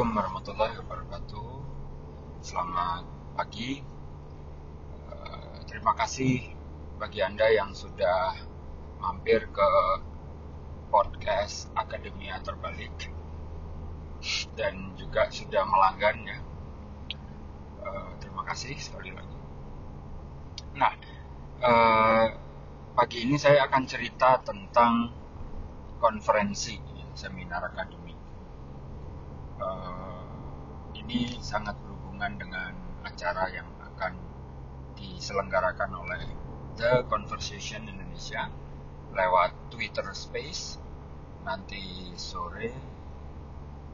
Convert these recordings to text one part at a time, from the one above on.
Assalamualaikum warahmatullahi wabarakatuh. Selamat pagi. Eh, terima kasih bagi Anda yang sudah mampir ke podcast Akademia Terbalik dan juga sudah melanggannya. Eh, terima kasih sekali lagi. Nah, eh, pagi ini saya akan cerita tentang konferensi seminar akademik uh, ini sangat berhubungan dengan acara yang akan diselenggarakan oleh The Conversation Indonesia lewat Twitter Space nanti sore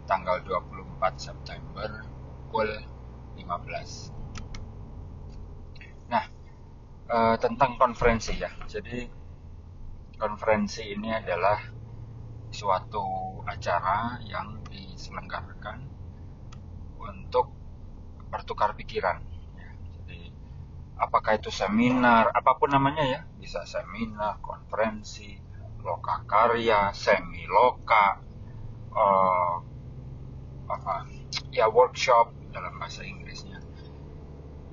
tanggal 24 September pukul 15. Nah, uh, tentang konferensi ya. Jadi konferensi ini adalah suatu acara yang diselenggarakan untuk bertukar pikiran. Ya, jadi apakah itu seminar, apa pun namanya ya, bisa seminar, konferensi, loka karya, semi loka, uh, apa, ya workshop dalam bahasa Inggrisnya.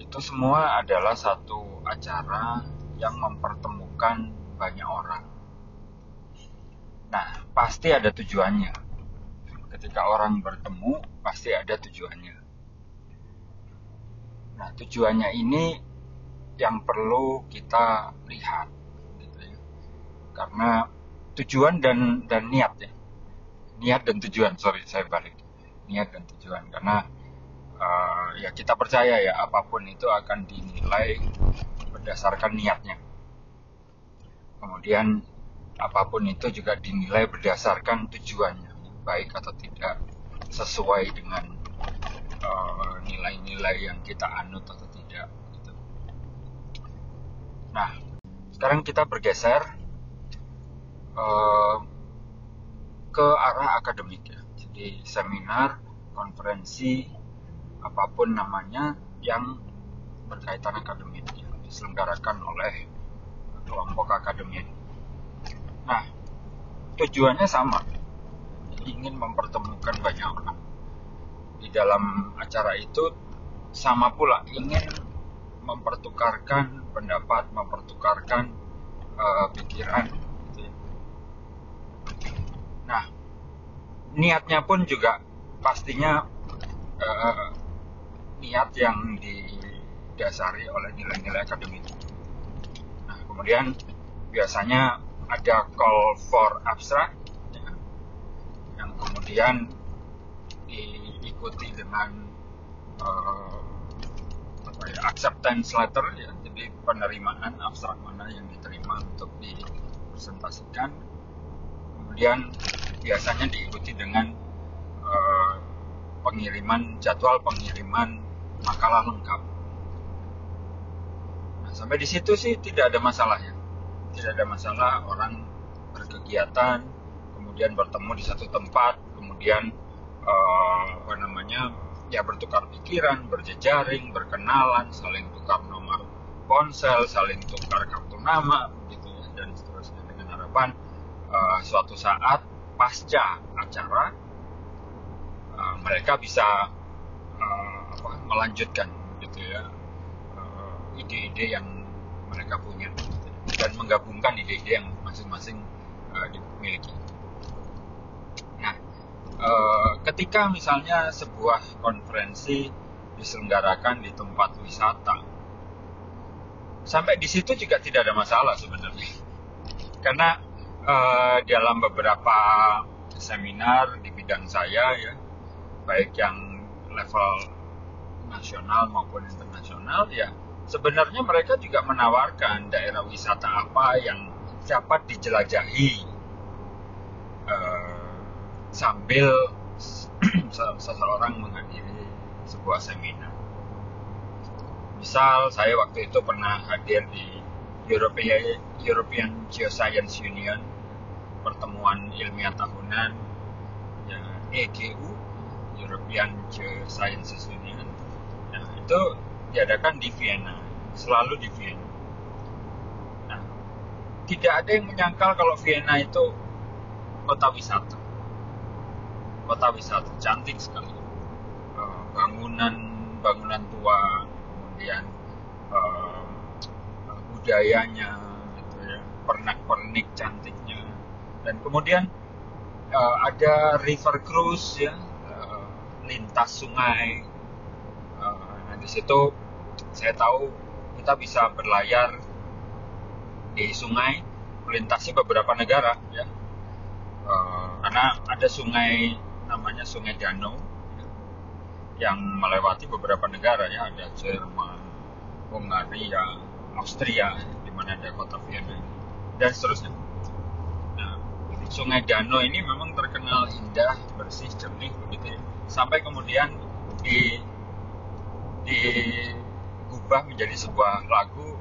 Itu semua adalah satu acara yang mempertemukan banyak orang. Nah, pasti ada tujuannya ketika orang bertemu pasti ada tujuannya. Nah, tujuannya ini yang perlu kita lihat, gitu ya. Karena tujuan dan dan niat ya, niat dan tujuan. Sorry, saya balik. Niat dan tujuan karena uh, ya kita percaya ya apa pun itu akan dinilai berdasarkan niatnya. Kemudian apa pun itu juga dinilai berdasarkan tujuannya baik atau tidak sesuai dengan uh, nilai-nilai uh, yang kita anut atau tidak gitu. Nah, sekarang kita bergeser uh, ke arah akademik ya. Jadi seminar, konferensi, apa pun namanya yang berkaitan akademik ya, diselenggarakan oleh kelompok akademik. Tujuannya sama, ingin mempertemukan banyak orang. Di dalam acara itu sama pula ingin mempertukarkan pendapat, mempertukarkan uh, pikiran. Gitu ya. Nah, niatnya pun juga pastinya uh, niat yang didasari oleh nilai-nilai akademik. Nah, kemudian biasanya ada call for abstract kemudian diikuti dengan uh, ya, acceptance letter ya. Jadi penerimaan abstrak mana yang diterima untuk dipresentasikan. Kemudian biasanya diikuti dengan uh, pengiriman jadwal pengiriman makalah lengkap. Nah, sampai di situ sih tidak ada masalah ya tidak ada masalah orang berkegiatan kemudian bertemu di satu tempat kemudian uh, apa namanya ya bertukar pikiran, berjejaring, berkenalan, saling tukar nomor ponsel, saling tukar kartu nama, gitu ya, dan seterusnya. Dengan harapan uh, suatu saat pasca acara uh, mereka bisa uh, apa, melanjutkan gitu ya ide-ide uh, yang mereka punya dan menggabungkan ide-ide yang masing-masing uh, dimiliki. Eh, ketika misalnya sebuah konferensi diselenggarakan di tempat wisata, sampai di situ juga tidak ada masalah sebenarnya, karena uh, dalam beberapa seminar di bidang saya ya, baik yang level nasional maupun internasional ya, sebenarnya mereka juga menawarkan daerah wisata apa yang dapat dijelajahi. Uh, sambil seseorang menghadiri sebuah seminar. Misal saya waktu itu pernah hadir di European, European Geoscience Union pertemuan ilmiah tahunan ya, EGU European Geosciences Union nah, itu diadakan di Vienna selalu di Vienna. Nah, tidak ada yang menyangkal kalau Vienna itu kota wisata. Kota wisata cantik sekali. Bangunan bangunan tua kemudian uh, budayanya gitu ya pernak-pernik cantiknya. Dan kemudian uh, ada river cruise ya uh, lintas sungai. Nah di situ saya tahu kita bisa berlayar di sungai melintasi beberapa negara ya uh, karena ada sungai namanya Sungai Danau yang melewati beberapa negara ya ada Jerman, Hungaria, Austria di mana ada kota Vienna dan seterusnya. Nah, Sungai Danau ini memang terkenal indah, bersih, jernih begitu ya. Sampai kemudian di diubah menjadi sebuah lagu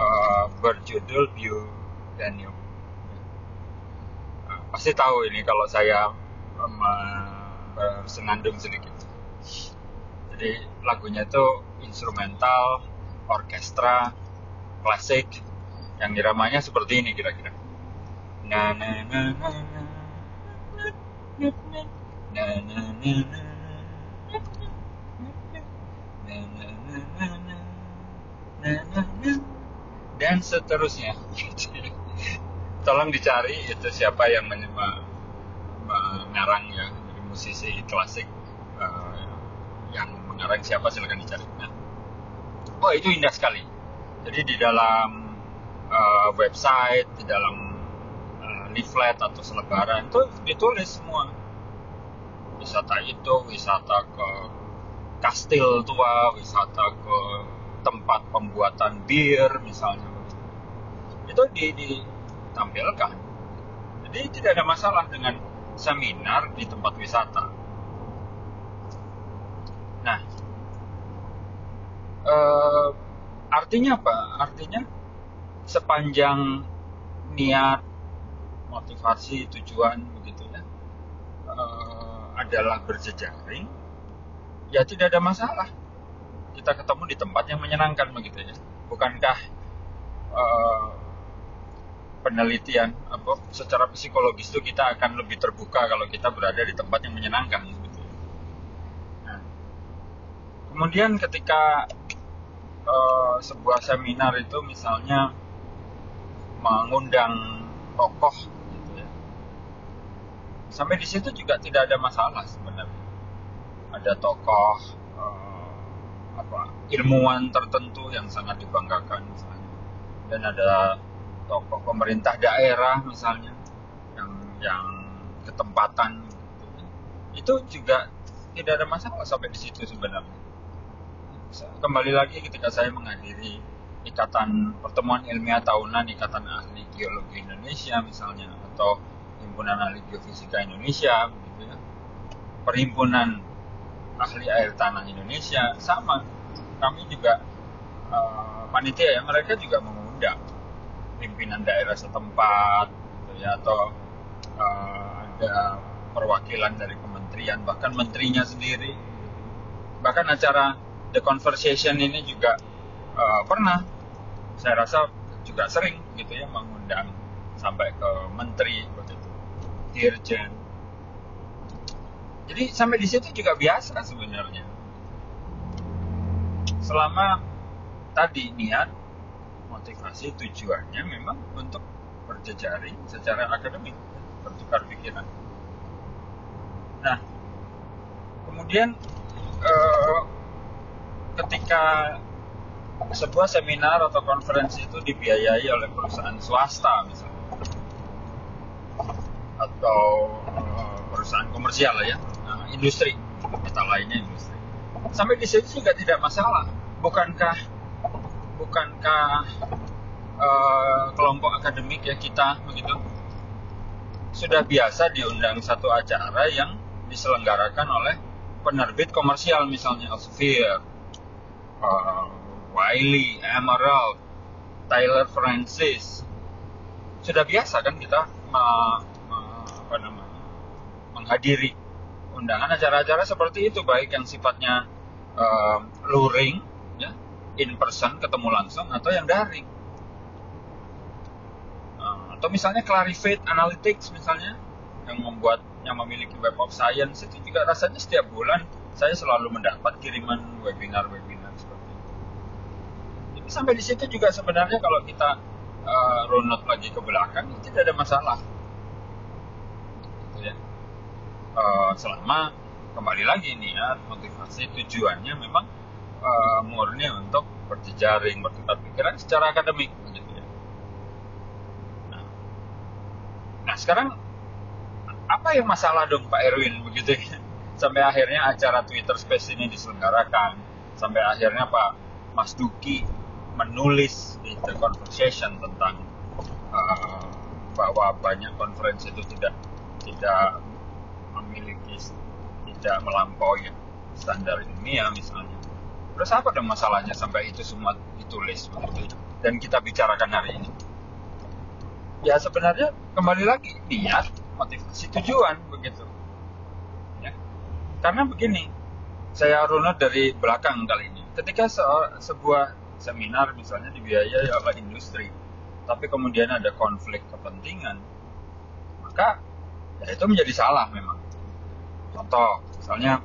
uh, berjudul Bio Danube. Nah, pasti tahu ini kalau saya bersenandung sedikit. Jadi lagunya itu instrumental, orkestra, klasik, yang iramanya seperti ini kira-kira. Na na na na na na na na na dan seterusnya. Tolong dicari itu siapa yang mengarang ya jadi musisi klasik uh, yang mengarang siapa silahkan dicari. Nah, oh itu indah sekali. Jadi di dalam uh, website di dalam uh, leaflet atau selebaran itu ditulis semua. Wisata itu wisata ke kastil tua wisata ke tempat pembuatan bir misalnya itu ditampilkan jadi tidak ada masalah dengan seminar di tempat wisata. Nah, eh, artinya apa? Artinya sepanjang niat, motivasi, tujuan begitu ya eh, adalah berjejaring, ya tidak ada masalah. Kita ketemu di tempat yang menyenangkan begitu ya. Bukankah eh, penelitian apa secara psikologis itu kita akan lebih terbuka kalau kita berada di tempat yang menyenangkan gitu. Nah, kemudian ketika uh, sebuah seminar itu misalnya mengundang tokoh gitu ya. Sampai di situ juga tidak ada masalah sebenarnya. Ada tokoh uh, apa ilmuwan tertentu yang sangat dibanggakan misalnya. Dan ada tokoh pemerintah daerah misalnya yang yang ketempatan gitu. itu juga tidak ada masalah sampai di situ sebenarnya kembali lagi ketika saya menghadiri ikatan pertemuan ilmiah tahunan ikatan ahli geologi Indonesia misalnya atau himpunan ahli geofisika Indonesia ya perhimpunan ahli air tanah Indonesia sama. Kami juga uh, panitia ya mereka juga mengundang pimpinan daerah setempat gitu ya atau uh, ada perwakilan dari kementerian bahkan menterinya sendiri. Bahkan acara the conversation ini juga uh, pernah saya rasa juga sering gitu ya mengundang sampai ke menteri begitu dirjen jadi sampai di situ juga biasa sebenarnya. Selama tadi niat motivasi tujuannya memang untuk berjejaring secara akademik bertukar pikiran. Nah kemudian eh, ketika sebuah seminar atau konferensi itu dibiayai oleh perusahaan swasta misalnya atau eh, perusahaan komersial ya industri kata lainnya industri. Sampai di situ juga tidak masalah. Bukankah bukankah uh, kelompok akademik ya kita begitu sudah biasa diundang satu acara yang diselenggarakan oleh penerbit komersial misalnya Elsevier, uh, Wiley, Emerald, Tyler Francis. Sudah biasa kan kita uh, apa namanya menghadiri undangan acara-acara seperti itu baik yang sifatnya uh, luring in person ketemu langsung atau yang daring nah, atau misalnya Clarivate Analytics misalnya yang membuat yang memiliki web of science itu juga rasanya setiap bulan saya selalu mendapat kiriman webinar-webinar seperti itu. Jadi sampai di situ juga sebenarnya kalau kita uh, runut lagi ke belakang tidak ada masalah. Uh, selama kembali lagi nih ya motivasi tujuannya memang uh, murni untuk berjejaring bertukar pikiran secara akademik gitu ya. Nah, nah sekarang apa yang masalah dong Pak Erwin begitu ya? Sampai akhirnya acara Twitter Space ini diselenggarakan. Sampai akhirnya Pak Mas Duki menulis di The Conversation tentang uh, bahwa banyak konferensi itu tidak tidak tidak melampaui standar ilmiah misalnya. Terus apa dong masalahnya sampai itu semua ditulis begitu dan kita bicarakan hari ini? Ya sebenarnya kembali lagi niat motivasi tujuan begitu. Ya. Karena begini saya runut dari belakang kali ini. Ketika se sebuah seminar misalnya dibiayai oleh industri tapi kemudian ada konflik kepentingan maka ya itu menjadi salah memang. Contoh misalnya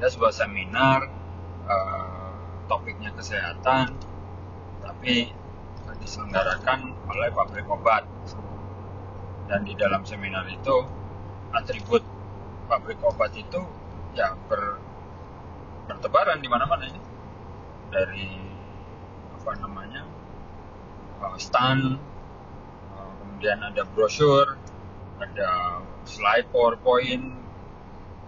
ada sebuah seminar uh, topiknya kesehatan tapi diselenggarakan oleh pabrik obat. Dan di dalam seminar itu atribut pabrik obat itu ya ber, bertebaran di mana-mana ini. Dari apa namanya uh, stand uh, kemudian ada brosur ada slide powerpoint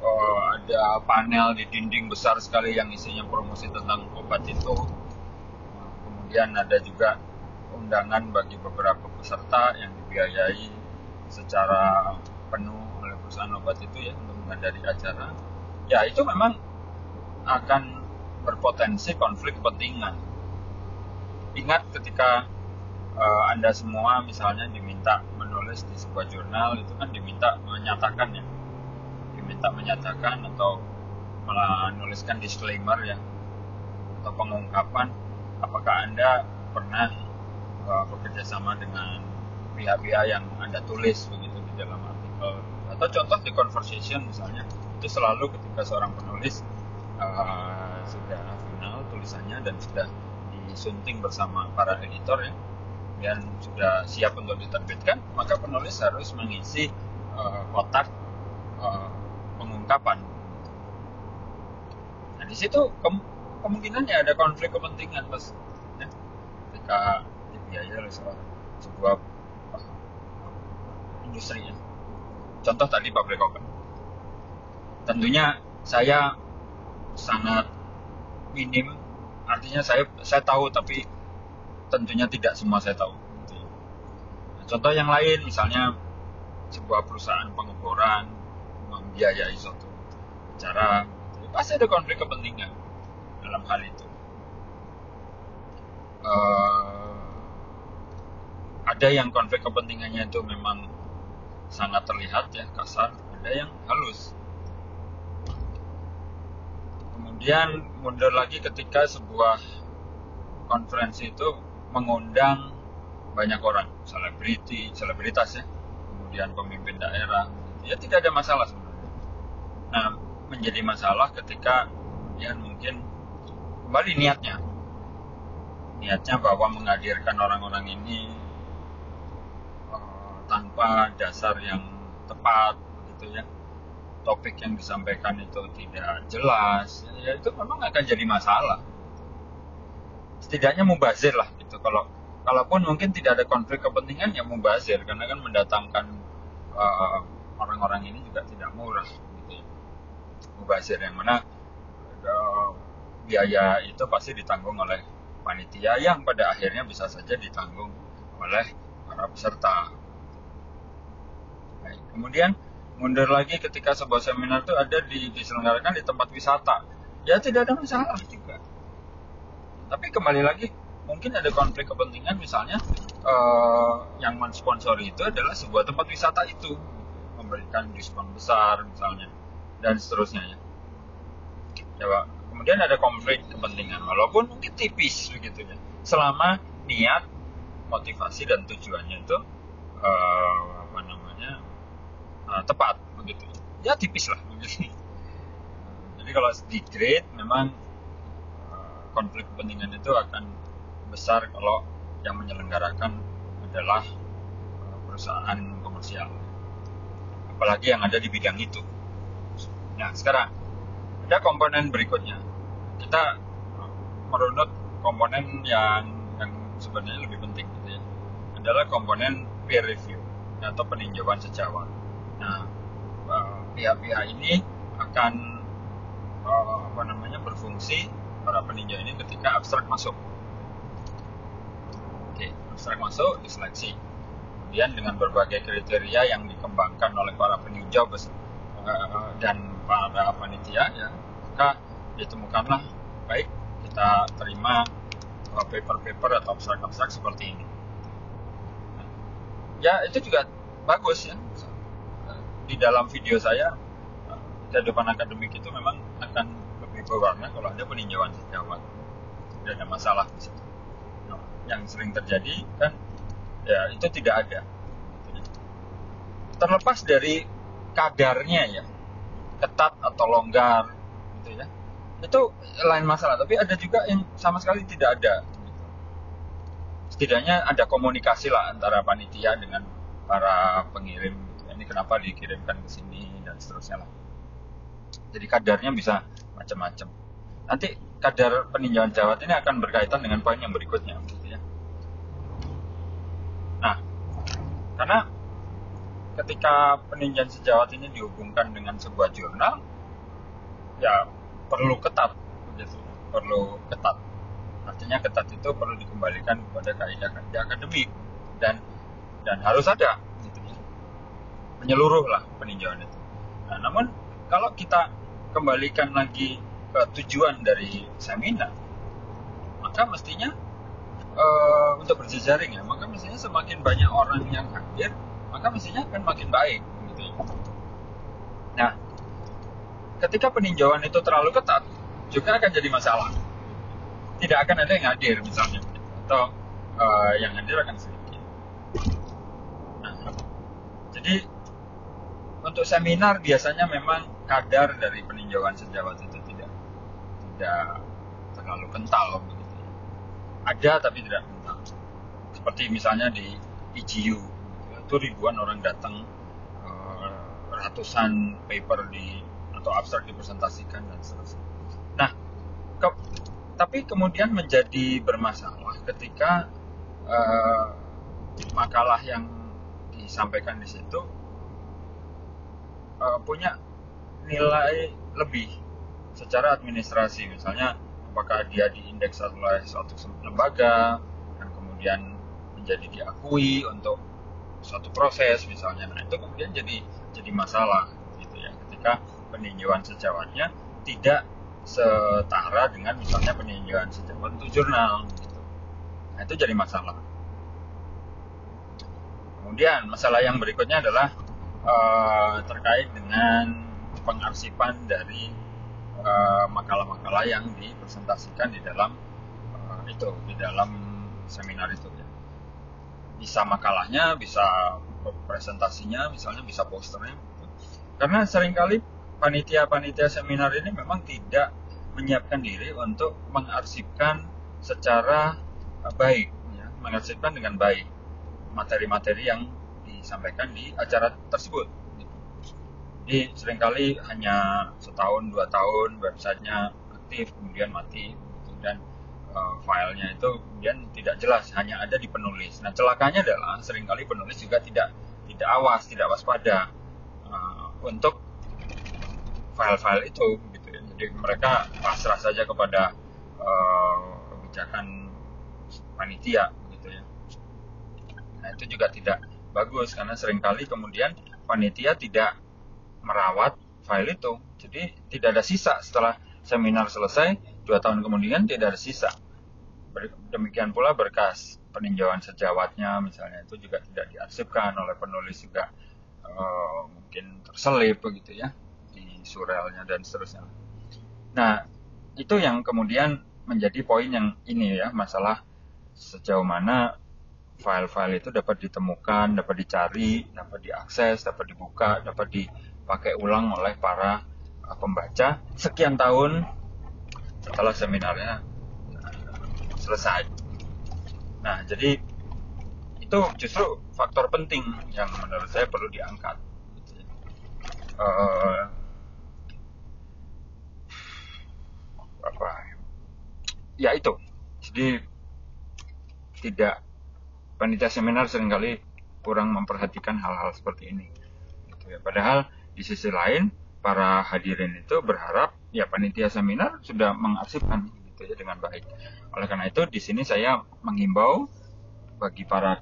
uh, ada panel di dinding besar sekali yang isinya promosi tentang obat itu. Kemudian ada juga undangan bagi beberapa peserta yang dibiayai secara penuh oleh perusahaan obat itu ya untuk menghadiri acara. Ya itu memang akan berpotensi konflik kepentingan. Ingat ketika uh, anda semua misalnya diminta menulis di sebuah jurnal itu kan diminta menyatakan ya diminta menyatakan atau menuliskan disclaimer ya atau pengungkapan apakah anda pernah uh, bekerja sama dengan pihak-pihak yang anda tulis begitu di dalam artikel? Atau contoh di conversation misalnya itu selalu ketika seorang penulis uh, sudah final tulisannya dan sudah disunting bersama para editor ya dan sudah siap untuk diterbitkan maka penulis harus mengisi uh, kotak uh, pengungkapan nah di situ ke kemungkinannya ada konflik kepentingan pas ya, ketika dibiayai oleh sebuah industri ya. Contoh tadi pabrik obat. Tentunya saya sangat minim, artinya saya saya tahu tapi tentunya tidak semua saya tahu. Nah, contoh yang lain misalnya sebuah perusahaan pengeboran membiayai suatu cara pasti ada konflik kepentingan dalam hal itu. Uh, ada yang konflik kepentingannya itu memang sangat terlihat ya kasar ada yang halus. Kemudian mundur lagi ketika sebuah konferensi itu mengundang banyak orang selebriti selebritas ya. Kemudian pemimpin daerah. Ya tidak ada masalah sebenarnya nah menjadi masalah ketika kemudian mungkin kembali niatnya. Niatnya bahwa menghadirkan orang-orang ini tanpa dasar yang tepat gitu ya. Topik yang disampaikan itu tidak jelas ya itu memang akan jadi masalah. Setidaknya mubazir lah gitu. Kalau kalaupun mungkin tidak ada konflik kepentingan ya mubazir. Karena kan mendatangkan uh, orang-orang ini juga tidak murah. ya. Mubazir yang mana biaya itu pasti ditanggung oleh panitia yang pada akhirnya bisa saja ditanggung oleh para peserta Kemudian mundur lagi ketika sebuah seminar itu ada di, diselenggarakan di tempat wisata. Ya tidak ada masalah juga. Tapi kembali lagi mungkin ada konflik kepentingan misalnya uh, yang mensponsori itu adalah sebuah tempat wisata itu memberikan diskon besar misalnya dan seterusnya ya. Ya, Kemudian ada konflik kepentingan walaupun mungkin tipis begitu ya. Selama niat, motivasi dan tujuannya itu uh, apa namanya uh, tepat begitu ya tipis lah begitu Jadi kalau di grade memang uh, konflik kepentingan itu akan besar kalau yang menyelenggarakan adalah perusahaan komersial. Apalagi yang ada di bidang itu. Nah, sekarang ada komponen berikutnya. Kita uh, merunut komponen yang yang sebenarnya lebih penting gitu ya. Adalah komponen peer review atau peninjauan sejawat. Nah, pihak-pihak ini akan uh, apa namanya berfungsi para peninjau ini ketika abstrak masuk. Oke, abstrak masuk diseleksi. Kemudian dengan berbagai kriteria yang dikembangkan oleh para peninjau uh, dan para panitia ya, maka ditemukanlah baik kita terima paper-paper atau abstrak-abstrak seperti ini. Ya itu juga bagus ya. Di dalam video saya kehidupan akademik itu memang akan lebih berwarna kalau ada peninjauan sejawat. Tidak ada masalah di situ. Nah, yang sering terjadi kan ya itu tidak ada. Terlepas dari kadarnya ya. Ketat atau longgar gitu ya. Itu lain masalah tapi ada juga yang sama sekali tidak ada. Setidaknya ada komunikasi lah antara panitia dengan para pengirim ini kenapa dikirimkan ke sini dan seterusnya lah. Jadi kadarnya bisa macam-macam. Nanti kadar peninjauan jawat ini akan berkaitan dengan poin yang berikutnya gitu ya. Nah karena ketika peninjauan sejawat ini dihubungkan dengan sebuah jurnal ya perlu ketat gitu. Perlu ketat. Artinya ketat itu perlu dikembalikan kepada kaidah-kaidah akademik. Dan dan harus ada menyeluruh lah peninjauan itu. Nah, namun kalau kita kembalikan lagi ke tujuan dari seminar, maka mestinya uh, untuk berjejaring ya, maka mestinya semakin banyak orang yang hadir, maka mestinya akan makin baik. Gitu. Nah, ketika peninjauan itu terlalu ketat, juga akan jadi masalah. Tidak akan ada yang hadir misalnya, atau uh, yang hadir akan sedikit. Nah, jadi untuk seminar biasanya memang kadar dari peninjauan sejawat itu tidak tidak terlalu kental begitu. Ada tapi tidak kental. Seperti misalnya di IGU itu ribuan orang datang uh, ratusan paper di atau abstrak dipresentasikan dan seterusnya. Nah, ke, tapi kemudian menjadi bermasalah ketika uh, makalah yang disampaikan di situ uh, punya nilai lebih secara administrasi misalnya apakah dia diindeks oleh suatu lembaga dan kemudian menjadi diakui untuk suatu proses misalnya. Nah itu kemudian jadi jadi masalah gitu ya. Ketika peninjauan sejawatnya tidak setara dengan misalnya peninjauan sejawat untuk jurnal gitu. nah itu jadi masalah. Kemudian masalah yang berikutnya adalah uh, terkait dengan pengarsipan dari eh, makalah-makalah uh, yang dipresentasikan di dalam uh, itu di dalam seminar itu ya bisa makalahnya bisa presentasinya misalnya bisa posternya karena sering kali panitia-panitia seminar ini memang tidak menyiapkan diri untuk mengarsipkan secara baik ya, mengarsipkan dengan baik materi-materi yang disampaikan di acara tersebut. Jadi sering kali hanya setahun dua tahun websitenya aktif kemudian mati gitu, dan uh, filenya itu kemudian tidak jelas hanya ada di penulis. Nah celakanya adalah sering kali penulis juga tidak tidak awas tidak waspada uh, untuk file-file itu gitu ya. Jadi mereka pasrah saja kepada uh, kebijakan panitia gitu ya. Nah itu juga tidak bagus karena sering kali kemudian panitia tidak merawat file itu. Jadi tidak ada sisa setelah seminar selesai, dua tahun kemudian tidak ada sisa. Demikian pula berkas peninjauan sejawatnya misalnya itu juga tidak diarsipkan oleh penulis juga uh, mungkin terselip begitu ya di surelnya dan seterusnya. Nah itu yang kemudian menjadi poin yang ini ya masalah sejauh mana file-file itu dapat ditemukan, dapat dicari, dapat diakses, dapat dibuka, dapat dipakai ulang oleh para pembaca sekian tahun setelah seminarnya selesai. Nah, jadi itu justru faktor penting yang menurut saya perlu diangkat. Uh, apa? Ya itu. Jadi tidak panitia seminar sering kali kurang memperhatikan hal-hal seperti ini. Gitu ya. Padahal di sisi lain para hadirin itu berharap ya panitia seminar sudah mengarsipkan gitu ya dengan baik. Oleh karena itu di sini saya menghimbau bagi para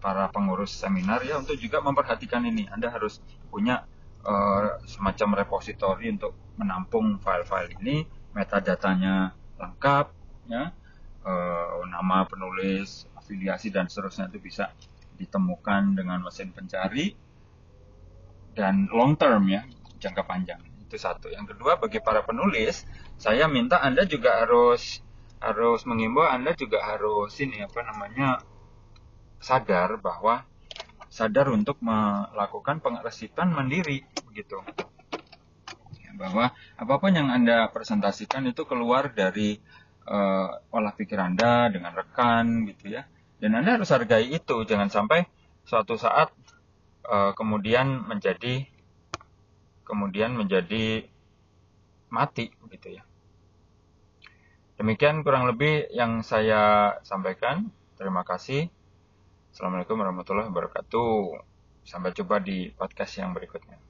para pengurus seminar ya untuk juga memperhatikan ini. Anda harus punya uh, semacam repositori untuk menampung file-file ini, metadatanya lengkap ya. Uh, nama penulis, afiliasi dan seterusnya itu bisa ditemukan dengan mesin pencari dan long term ya jangka panjang itu satu. Yang kedua bagi para penulis saya minta anda juga harus harus mengimbau anda juga harus ini apa namanya sadar bahwa sadar untuk melakukan pengarsipan mandiri begitu. Ya, bahwa apa pun yang anda presentasikan itu keluar dari uh, olah pikir anda dengan rekan gitu ya. Dan Anda harus hargai itu, jangan sampai suatu saat uh, kemudian menjadi kemudian menjadi mati gitu ya. Demikian kurang lebih yang saya sampaikan. Terima kasih. Assalamualaikum warahmatullahi wabarakatuh. Sampai jumpa di podcast yang berikutnya.